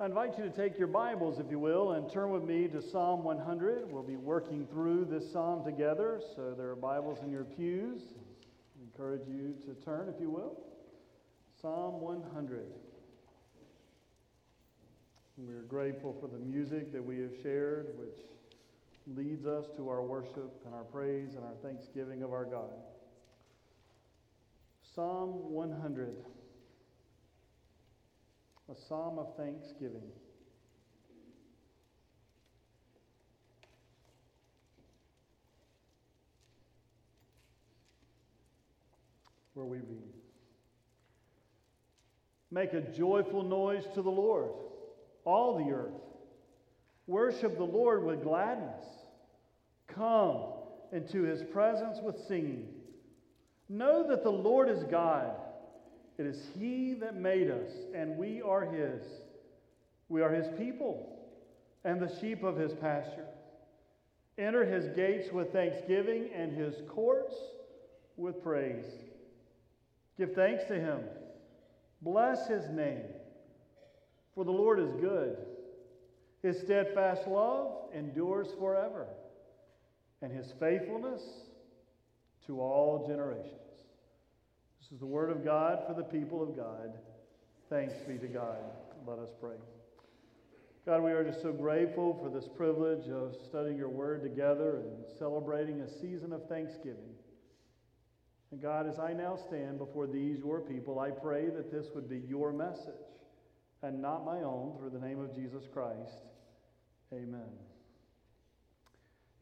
I invite you to take your Bibles, if you will, and turn with me to Psalm 100. We'll be working through this psalm together, so there are Bibles in your pews. I encourage you to turn, if you will. Psalm 100. We're grateful for the music that we have shared, which leads us to our worship and our praise and our thanksgiving of our God. Psalm 100 a psalm of thanksgiving. Where we read Make a joyful noise to the Lord, all the earth. Worship the Lord with gladness. Come into his presence with singing. Know that the Lord is God. It is He that made us, and we are His. We are His people and the sheep of His pasture. Enter His gates with thanksgiving and His courts with praise. Give thanks to Him. Bless His name. For the Lord is good. His steadfast love endures forever, and His faithfulness to all generations. This is the word of God for the people of God. Thanks be to God. Let us pray. God, we are just so grateful for this privilege of studying your word together and celebrating a season of thanksgiving. And God, as I now stand before these, your people, I pray that this would be your message and not my own through the name of Jesus Christ. Amen.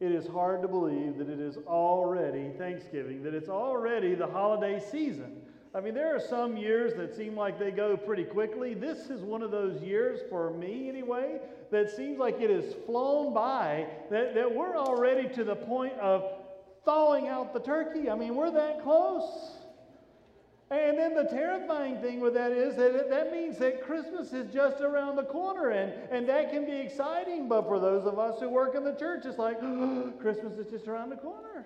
It is hard to believe that it is already Thanksgiving, that it's already the holiday season. I mean, there are some years that seem like they go pretty quickly. This is one of those years, for me anyway, that seems like it has flown by, that, that we're already to the point of thawing out the turkey. I mean, we're that close. And then the terrifying thing with that is that that means that Christmas is just around the corner, and, and that can be exciting. But for those of us who work in the church, it's like, oh, Christmas is just around the corner.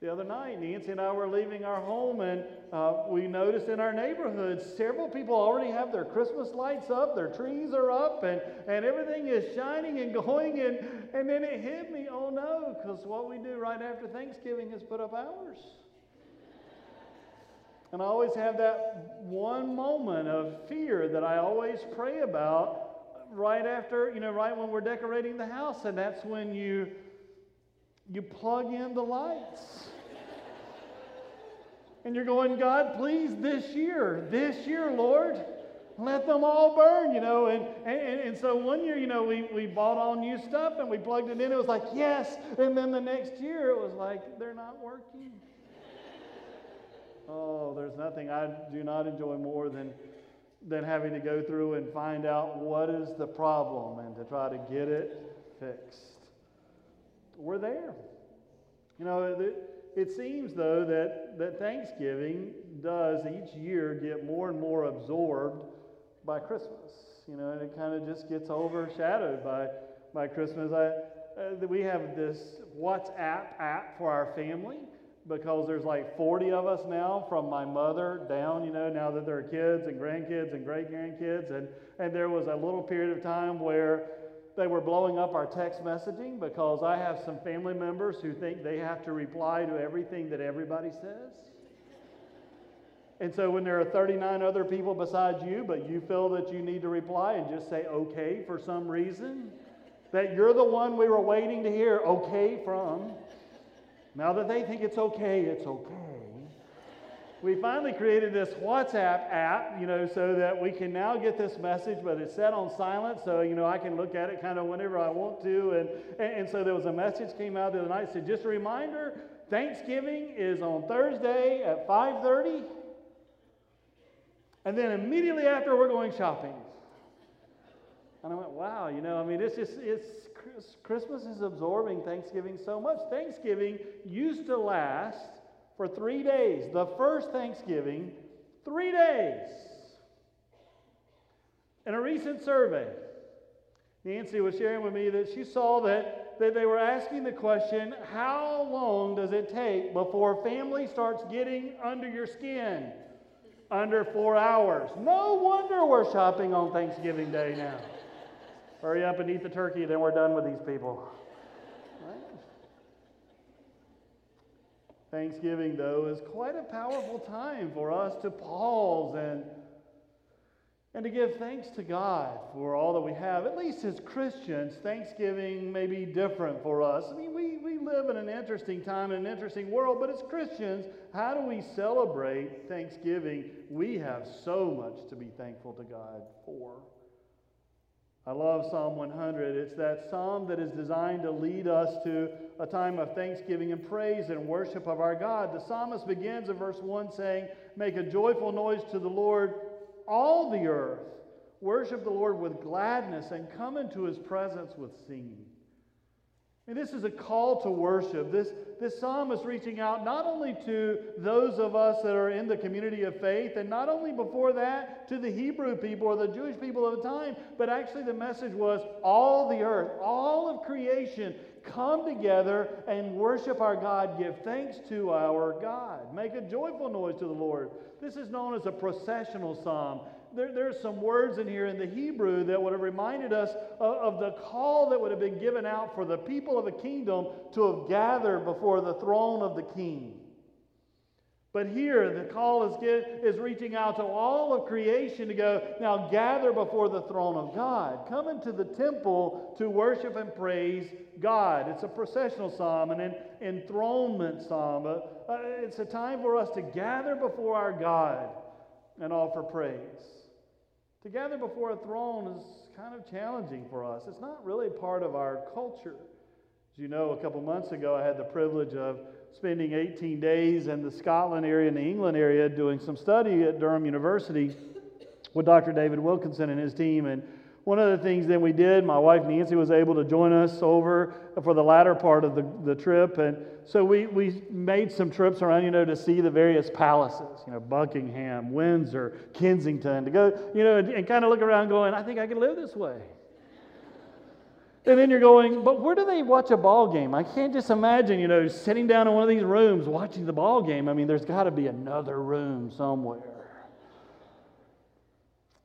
The other night, Nancy and I were leaving our home, and uh, we noticed in our neighborhood several people already have their Christmas lights up, their trees are up, and, and everything is shining and going. And, and then it hit me oh no, because what we do right after Thanksgiving is put up ours. And I always have that one moment of fear that I always pray about right after, you know, right when we're decorating the house. And that's when you you plug in the lights. and you're going, God, please, this year, this year, Lord, let them all burn, you know. And, and, and so one year, you know, we, we bought all new stuff and we plugged it in. It was like, yes. And then the next year, it was like, they're not working. Oh, there's nothing I do not enjoy more than, than having to go through and find out what is the problem and to try to get it fixed. We're there. You know, it, it seems, though, that, that Thanksgiving does each year get more and more absorbed by Christmas. You know, and it kind of just gets overshadowed by, by Christmas. I, uh, we have this WhatsApp app for our family because there's like 40 of us now from my mother down, you know, now that there are kids and grandkids and great grandkids. And, and there was a little period of time where they were blowing up our text messaging because I have some family members who think they have to reply to everything that everybody says. And so when there are 39 other people besides you, but you feel that you need to reply and just say okay for some reason, that you're the one we were waiting to hear okay from, now that they think it's okay, it's okay. We finally created this WhatsApp app, you know, so that we can now get this message, but it's set on silent, so you know I can look at it kind of whenever I want to. And, and, and so there was a message came out the other night said, just a reminder, Thanksgiving is on Thursday at 5:30. And then immediately after, we're going shopping. And I went, wow, you know, I mean, it's just, it's Christmas is absorbing Thanksgiving so much. Thanksgiving used to last for three days. The first Thanksgiving, three days. In a recent survey, Nancy was sharing with me that she saw that, that they were asking the question how long does it take before family starts getting under your skin? under four hours. No wonder we're shopping on Thanksgiving Day now. Hurry up and eat the turkey, then we're done with these people. Thanksgiving, though, is quite a powerful time for us to pause and and to give thanks to God for all that we have. At least as Christians, Thanksgiving may be different for us. I mean, we, we live in an interesting time, in an interesting world, but as Christians, how do we celebrate Thanksgiving? We have so much to be thankful to God for. I love Psalm 100. It's that psalm that is designed to lead us to a time of thanksgiving and praise and worship of our God. The psalmist begins in verse 1 saying, Make a joyful noise to the Lord all the earth. Worship the Lord with gladness and come into his presence with singing. And this is a call to worship. This, this psalm is reaching out not only to those of us that are in the community of faith, and not only before that to the Hebrew people or the Jewish people of the time, but actually the message was all the earth, all of creation, come together and worship our God, give thanks to our God. Make a joyful noise to the Lord. This is known as a processional psalm. There, are some words in here in the Hebrew that would have reminded us of, of the call that would have been given out for the people of a kingdom to have gathered before the throne of the king. But here, the call is, get, is reaching out to all of creation to go, now gather before the throne of God. Come into the temple to worship and praise God. It's a processional psalm, an enthronement psalm. Uh, it's a time for us to gather before our God and offer praise. To gather before a throne is kind of challenging for us. It's not really part of our culture. As you know, a couple months ago, I had the privilege of spending 18 days in the Scotland area and the England area doing some study at Durham University with Dr. David Wilkinson and his team. And one of the things that we did, my wife Nancy was able to join us over for the latter part of the, the trip. And so we, we made some trips around, you know, to see the various palaces, you know, Buckingham, Windsor, Kensington, to go, you know, and, and kind of look around going, I think I could live this way. And then you're going, but where do they watch a ball game? I can't just imagine, you know, sitting down in one of these rooms watching the ball game. I mean, there's got to be another room somewhere.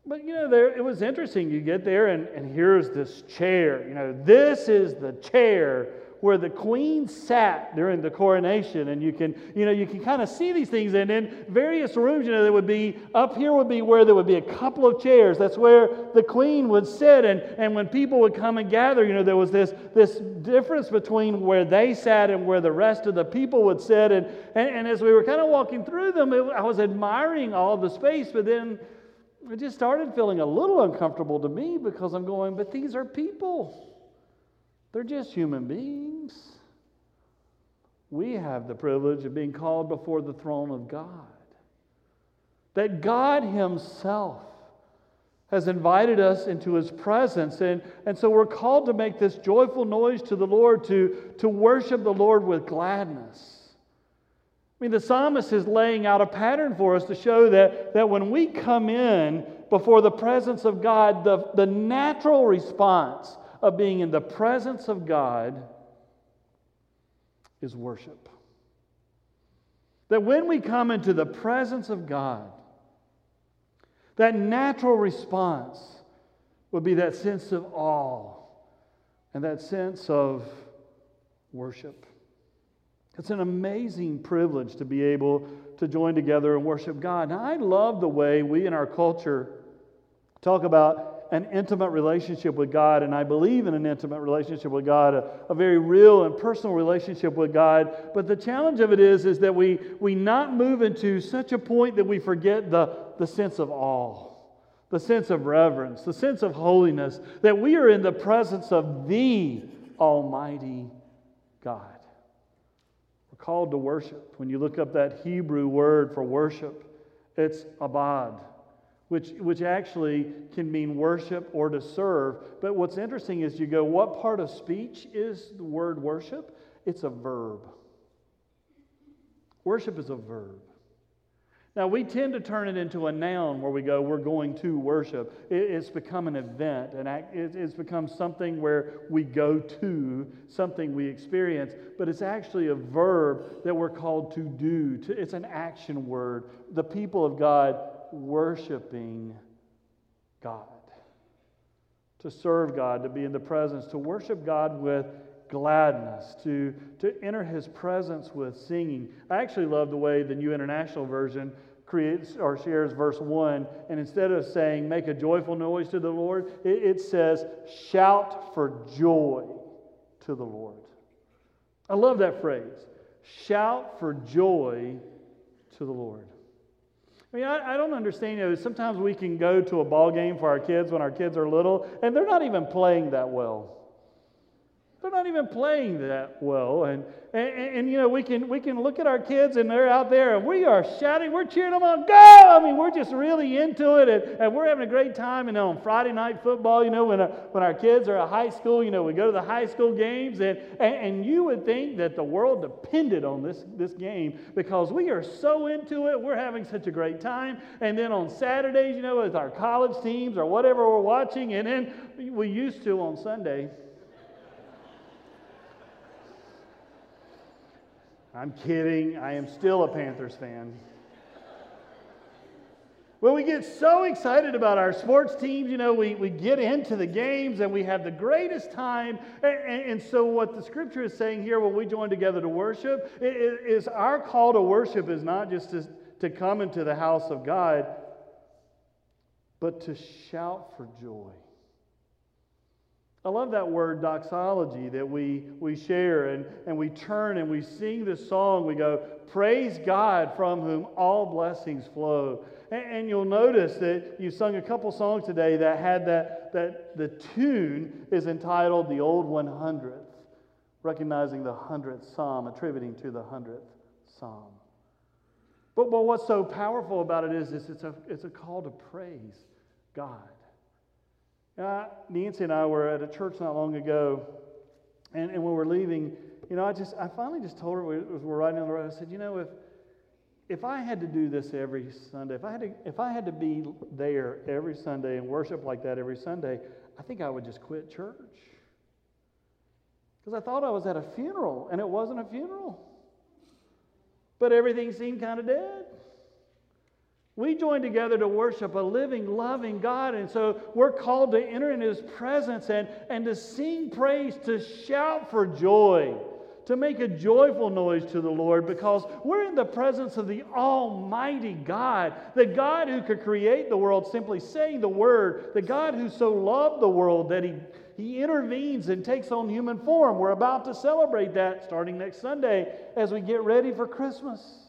But, you know, there, it was interesting. You get there, and, and here's this chair. You know, this is the chair where the queen sat during the coronation. And you can you know you can kind of see these things. And in various rooms you know there would be up here would be where there would be a couple of chairs. That's where the queen would sit. And and when people would come and gather you know there was this this difference between where they sat and where the rest of the people would sit. And and, and as we were kind of walking through them it, i was admiring all the space. But then it just started feeling a little uncomfortable to me because i'm going but these are people they're just human beings. We have the privilege of being called before the throne of God. That God Himself has invited us into His presence. And, and so we're called to make this joyful noise to the Lord, to, to worship the Lord with gladness. I mean, the psalmist is laying out a pattern for us to show that, that when we come in before the presence of God, the, the natural response of being in the presence of God is worship. That when we come into the presence of God, that natural response would be that sense of awe and that sense of worship. It's an amazing privilege to be able to join together and worship God. Now, I love the way we in our culture talk about an intimate relationship with God, and I believe in an intimate relationship with God, a, a, very real and personal relationship with God. But the challenge of it is, is that we, we not move into such a point that we forget the, the sense of awe, the sense of reverence, the sense of holiness, that we are in the presence of the Almighty God. We're called to worship. When you look up that Hebrew word for worship, it's abad which, which actually can mean worship or to serve. But what's interesting is you go, what part of speech is the word worship? It's a verb. Worship is a verb. Now, we tend to turn it into a noun where we go, we're going to worship. It's become an event, and it's become something where we go to, something we experience, but it's actually a verb that we're called to do. It's an action word. The people of God worshiping God. To serve God, to be in the presence, to worship God with gladness, to, to enter his presence with singing. I actually love the way the New International Version creates or shares verse 1, and instead of saying, make a joyful noise to the Lord, it, it says, shout for joy to the Lord. I love that phrase. Shout for joy to the Lord. I mean, I, I, don't understand. You know, sometimes we can go to a ball game for our kids when our kids are little, and they're not even playing that well. They're not even playing that well. And, and, and, you know, we can, we can look at our kids and they're out there and we are shouting, we're cheering them on, go! I mean, we're just really into it and, and we're having a great time. Know, on Friday night football, you know, when, uh, when our kids are at high school, you know, we go to the high school games and, and, and you would think that the world depended on this, this game because we are so into it. We're having such a great time. And then on Saturdays, you know, with our college teams or whatever we're watching, and then we used to on Sunday. I'm kidding. I am still a Panthers fan. Well, we get so excited about our sports teams, you know, we, we get into the games and we have the greatest time. And, and, and so, what the scripture is saying here when we join together to worship is our call to worship is not just to, to come into the house of God, but to shout for joy. I love that word doxology that we, we share and, and we turn and we sing this song. We go, Praise God from whom all blessings flow. And, and you'll notice that you sung a couple songs today that had that, that the tune is entitled The Old 100th, recognizing the 100th psalm, attributing to the 100th psalm. But, but what's so powerful about it is, is it's, a, it's a call to praise God. Uh, Nancy and I were at a church not long ago, and, and when we were leaving, you know, I just, I finally just told her, we, we were riding on the road, I said, you know, if, if I had to do this every Sunday, if I had to, if I had to be there every Sunday and worship like that every Sunday, I think I would just quit church. Because I thought I was at a funeral, and it wasn't a funeral. But everything seemed kind of dead. We join together to worship a living, loving God. And so we're called to enter in His presence and, and to sing praise, to shout for joy, to make a joyful noise to the Lord because we're in the presence of the Almighty God, the God who could create the world simply saying the word, the God who so loved the world that He, he intervenes and takes on human form. We're about to celebrate that starting next Sunday as we get ready for Christmas.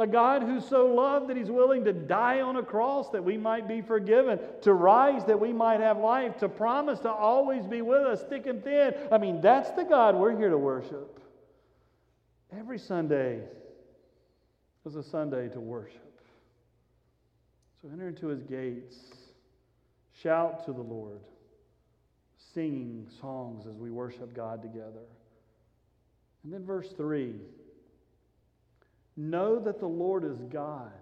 A God who so loved that he's willing to die on a cross that we might be forgiven, to rise that we might have life, to promise to always be with us thick and thin. I mean, that's the God we're here to worship. Every Sunday is a Sunday to worship. So enter into his gates, shout to the Lord, singing songs as we worship God together. And then verse 3 Know that the Lord is God.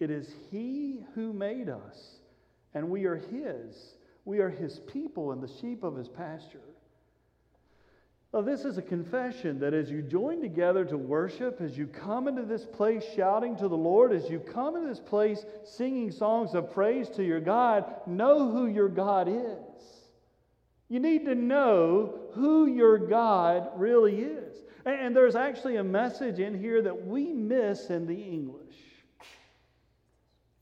It is He who made us, and we are His. We are His people and the sheep of His pasture. Now, this is a confession that as you join together to worship, as you come into this place shouting to the Lord, as you come into this place singing songs of praise to your God, know who your God is. You need to know who your God really is. And there's actually a message in here that we miss in the English.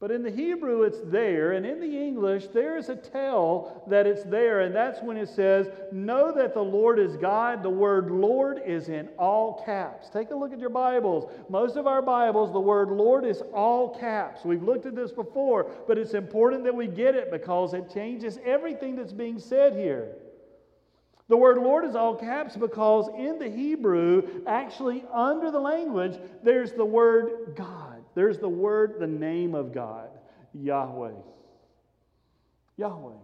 But in the Hebrew, it's there, and in the English, there is a tell that it's there, and that's when it says, Know that the Lord is God. The word Lord is in all caps. Take a look at your Bibles. Most of our Bibles, the word Lord is all caps. We've looked at this before, but it's important that we get it because it changes everything that's being said here. The word Lord is all caps because in the Hebrew, actually under the language, there's the word God. There's the word, the name of God, Yahweh. Yahweh.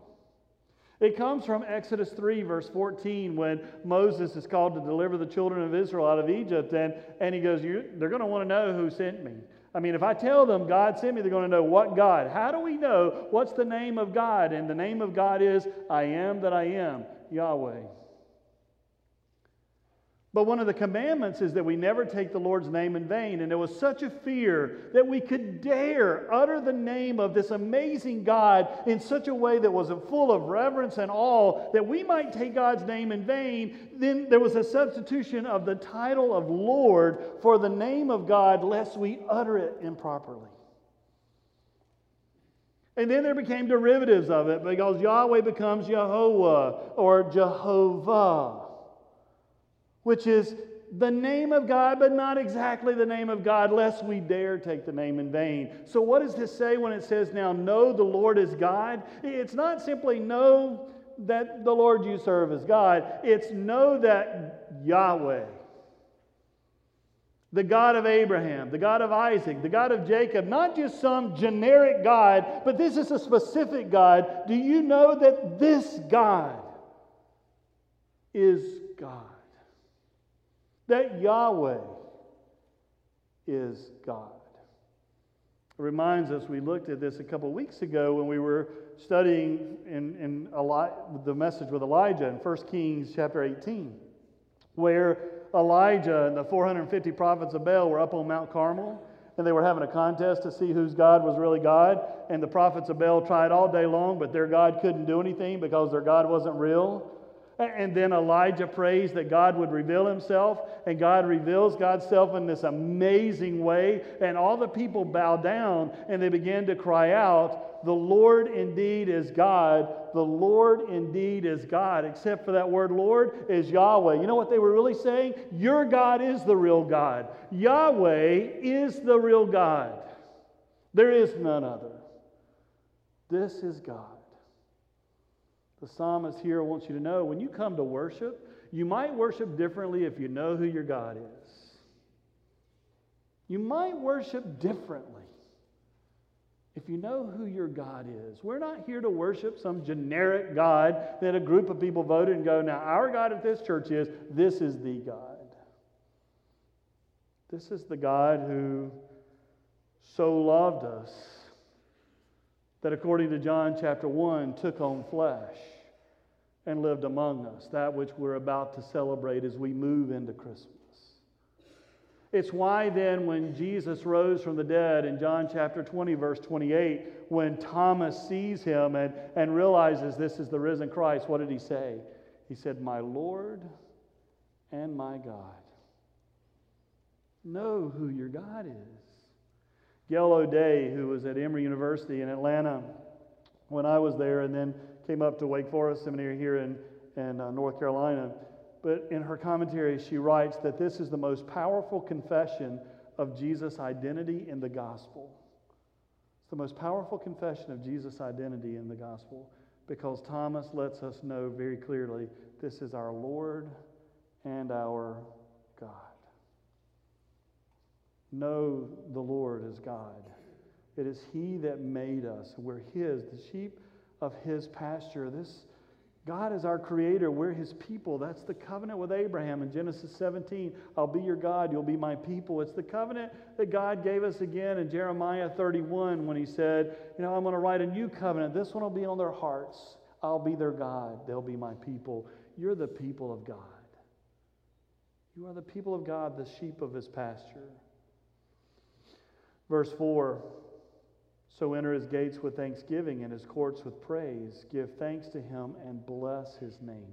It comes from Exodus 3, verse 14, when Moses is called to deliver the children of Israel out of Egypt. And, and he goes, They're going to want to know who sent me. I mean, if I tell them God sent me, they're going to know what God. How do we know what's the name of God? And the name of God is I am that I am. Yahweh. But one of the commandments is that we never take the Lord's name in vain. And there was such a fear that we could dare utter the name of this amazing God in such a way that was full of reverence and awe that we might take God's name in vain. Then there was a substitution of the title of Lord for the name of God, lest we utter it improperly. And then there became derivatives of it because Yahweh becomes Jehovah or Jehovah which is the name of God, but not exactly the name of God, lest we dare take the name in vain. So, what does this say when it says, now know the Lord is God? It's not simply know that the Lord you serve is God, it's know that Yahweh, the God of Abraham, the God of Isaac, the God of Jacob, not just some generic God, but this is a specific God. Do you know that this God is God? that Yahweh is God. It reminds us, we looked at this a couple weeks ago when we were studying in, in Eli- the message with Elijah in 1 Kings chapter 18, where Elijah and the 450 prophets of Baal were up on Mount Carmel and they were having a contest to see whose God was really God. And the prophets of Baal tried all day long, but their God couldn't do anything because their God wasn't real. And then Elijah prays that God would reveal himself, and God reveals God's self in this amazing way. And all the people bow down and they begin to cry out, The Lord indeed is God. The Lord indeed is God. Except for that word Lord is Yahweh. You know what they were really saying? Your God is the real God. Yahweh is the real God. There is none other. This is God. The psalmist here wants you to know when you come to worship, you might worship differently if you know who your God is. You might worship differently if you know who your God is. We're not here to worship some generic God that a group of people voted and go, now our God at this church is, this is the God. This is the God who so loved us that according to John chapter 1, took on flesh and lived among us, that which we're about to celebrate as we move into Christmas. It's why then, when Jesus rose from the dead in John chapter 20, verse 28, when Thomas sees him and, and realizes this is the risen Christ, what did he say? He said, My Lord and my God. Know who your God is. Gail O'Day, who was at Emory University in Atlanta when I was there, and then came up to Wake Forest Seminary here in, in uh, North Carolina. But in her commentary, she writes that this is the most powerful confession of Jesus' identity in the gospel. It's the most powerful confession of Jesus' identity in the gospel because Thomas lets us know very clearly this is our Lord and our God know the Lord as God. It is He that made us. We're His, the sheep of His pasture. This God is our creator. We're His people. That's the covenant with Abraham in Genesis 17. I'll be your God. You'll be my people. It's the covenant that God gave us again in Jeremiah 31 when He said, You know, I'm going to write a new covenant. This one will be on their hearts. I'll be their God. They'll be my people. You're the people of God. You are the people of God, the sheep of His pasture. Verse 4 So enter his gates with thanksgiving and his courts with praise. Give thanks to him and bless his name.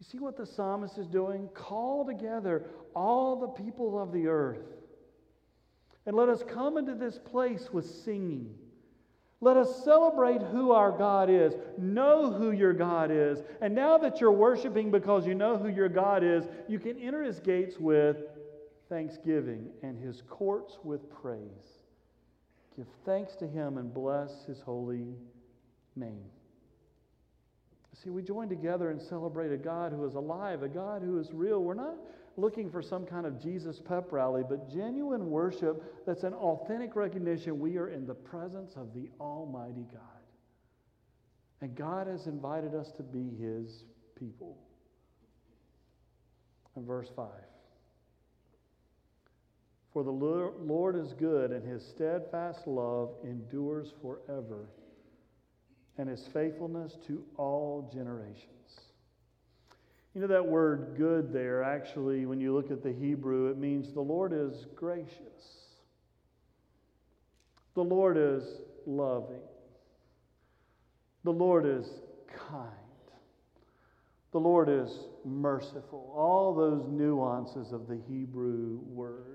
You see what the psalmist is doing? Call together all the people of the earth. And let us come into this place with singing. Let us celebrate who our God is. Know who your God is. And now that you're worshiping because you know who your God is, you can enter his gates with thanksgiving and his courts with praise. Give thanks to him and bless his holy name. See, we join together and celebrate a God who is alive, a God who is real. We're not looking for some kind of Jesus pep rally, but genuine worship that's an authentic recognition we are in the presence of the Almighty God. And God has invited us to be his people. In verse 5. For the Lord is good, and his steadfast love endures forever, and his faithfulness to all generations. You know, that word good there, actually, when you look at the Hebrew, it means the Lord is gracious. The Lord is loving. The Lord is kind. The Lord is merciful. All those nuances of the Hebrew word.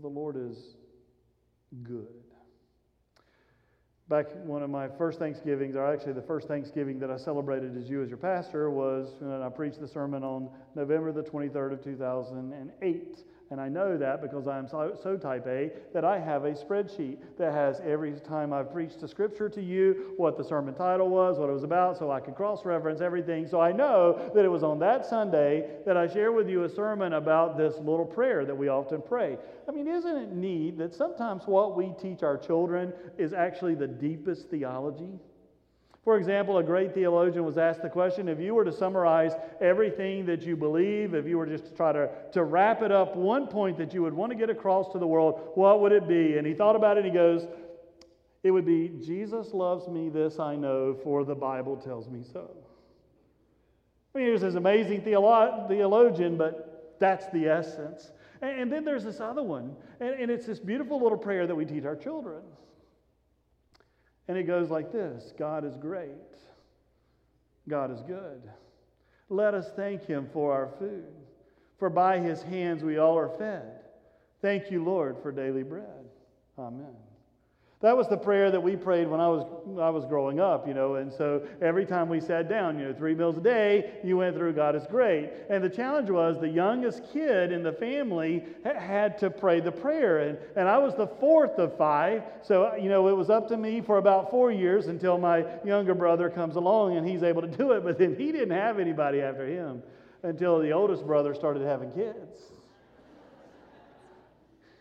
For the Lord is good. Back one of my first Thanksgivings, or actually the first Thanksgiving that I celebrated as you as your pastor, was I preached the sermon on November the 23rd of 2008. And I know that because I'm so, so, type A that I have a spreadsheet that has every time I've preached a scripture to you, what the sermon title was, what it was about, so I can cross reference everything. So I know that it was on that Sunday that I share with you a sermon about this little prayer that we often pray. I mean, isn't it neat that sometimes what we teach our children is actually the deepest theology? For example, a great theologian was asked the question if you were to summarize everything that you believe, if you were just to try to, to wrap it up, one point that you would want to get across to the world, what would it be? And he thought about it and he goes, It would be Jesus loves me, this I know, for the Bible tells me so. I mean, he was this amazing theolo- theologian, but that's the essence. And, and, then there's this other one, and, and it's this beautiful little prayer that we teach our children. And it goes like this God is great. God is good. Let us thank him for our food, for by his hands we all are fed. Thank you, Lord, for daily bread. Amen. That was the prayer that we prayed when I was, I was growing up, you know. And so every time we sat down, you know, three meals a day, you went through God is great. And the challenge was the youngest kid in the family had to pray the prayer. And, and I was the fourth of five. So, you know, it was up to me for about four years until my younger brother comes along and he's able to do it. But then he didn't have anybody after him until the oldest brother started having kids.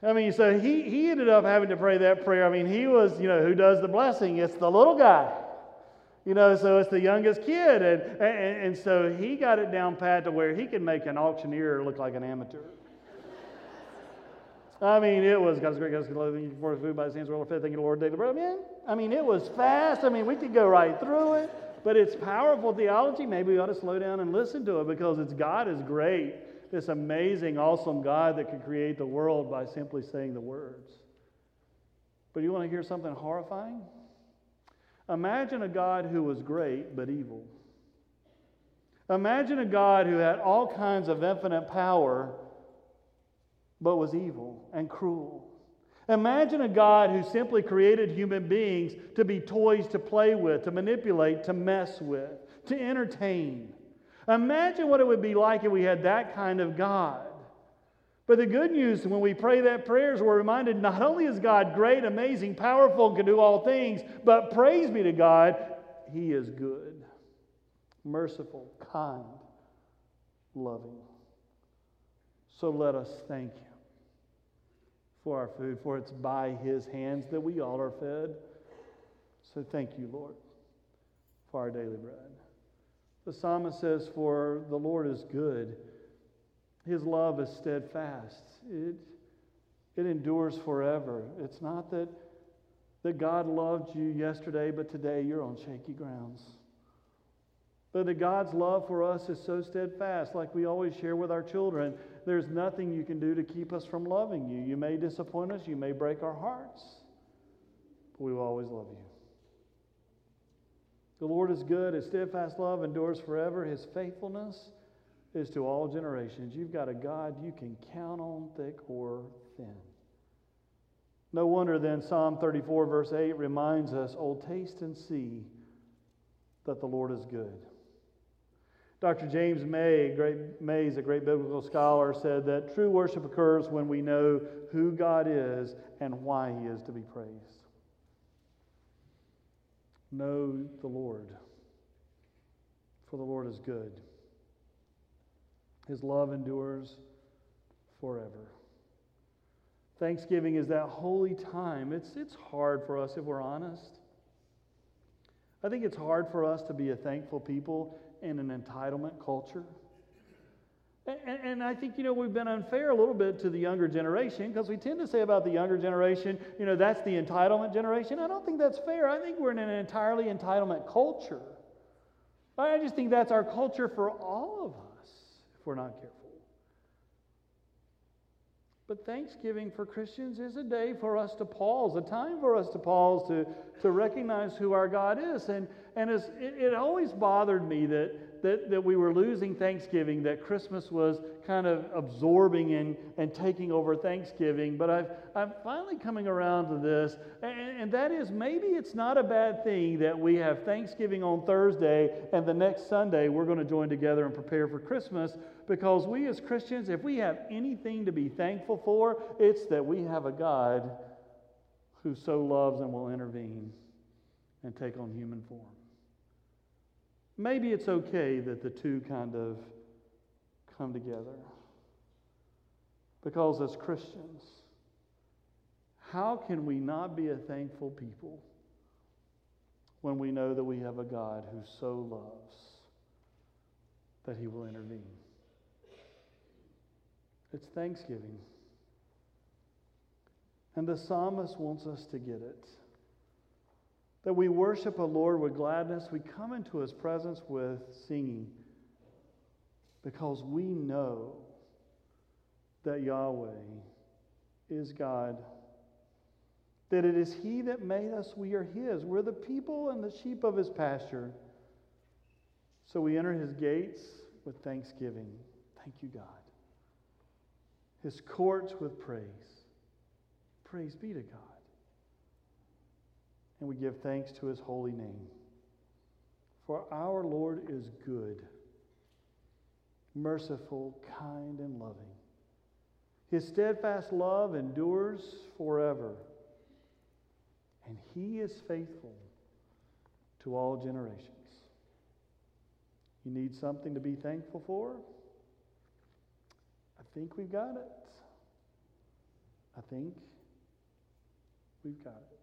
I mean, so he, he ended up having to pray that prayer. I mean, he was, you know, who does the blessing? It's the little guy. You know, so it's the youngest kid. And, and, and so he got it down pat to where he could make an auctioneer look like an amateur. I mean, it was God's great, God's good, for food by his hands, world of thank you, Lord, daily bread. Man, I mean, it was fast. I mean, we could go right through it, but it's powerful theology. Maybe we ought to slow down and listen to it because it's God is great this amazing, awesome God that could create the world by simply saying the words. But you want to hear something horrifying? Imagine a God who was great but evil. Imagine a God who had all kinds of infinite power but was evil and cruel. Imagine a God who simply created human beings to be toys to play with, to manipulate, to mess with, to entertain. Imagine what it would be like if we had that kind of God. But the good news when we pray that prayer is we're reminded not only is God great, amazing, powerful, can do all things, but praise be to God, He is good, merciful, kind, loving. So let us thank Him for our food, for it's by His hands that we all are fed. So thank you, Lord, for our daily bread. The psalmist says, For the Lord is good, his love is steadfast. It, it endures forever. It's not that, that God loved you yesterday, but today you're on shaky grounds. But that God's love for us is so steadfast, like we always share with our children. There's nothing you can do to keep us from loving you. You may disappoint us, you may break our hearts, but we will always love you. The Lord is good. His steadfast love endures forever. His faithfulness is to all generations. You've got a God you can count on thick or thin. No wonder then Psalm 34, verse 8 reminds us, Oh, taste and see that the Lord is good. Dr. James May, great, Mays, a great biblical scholar, said that true worship occurs when we know who God is and why he is to be praised. Know the Lord, for the Lord is good. His love endures forever. Thanksgiving is that holy time. It's, it's hard for us if we're honest. I think it's hard for us to be a thankful people in an entitlement culture. And, and, I think, you know, we've been unfair a little bit to the younger generation because we tend to say about the younger generation, you know, that's the entitlement generation. I don't think that's fair. I think we're in an entirely entitlement culture. But I just think that's our culture for all of us if we're not careful. But Thanksgiving for Christians is a day for us to pause, a time for us to pause to, to recognize who our God is. And, and it, it always bothered me that that, that we were losing Thanksgiving, that Christmas was kind of absorbing and, and taking over Thanksgiving. But I've, I'm finally coming around to this, and, and that is maybe it's not a bad thing that we have Thanksgiving on Thursday and the next Sunday we're going to join together and prepare for Christmas because we as Christians, if we have anything to be thankful for, it's that we have a God who so loves and will intervene and take on human form maybe it's okay that the two kind of come together. Because as Christians, how can we not be a thankful people when we know that we have a God who so loves that he will intervene? It's Thanksgiving. And the psalmist wants us to get it that we worship a Lord with gladness. We come into his presence with singing because we know that Yahweh is God. That it is He that made us, we are His. We're the people and the sheep of His pasture. So we enter His gates with thanksgiving. Thank you, God. His courts with praise. Praise be to God and we give thanks to his holy name. For our Lord is good, merciful, kind, and loving. His steadfast love endures forever, and he is faithful to all generations. You need something to be thankful for? Think we've got it. I think we've got it.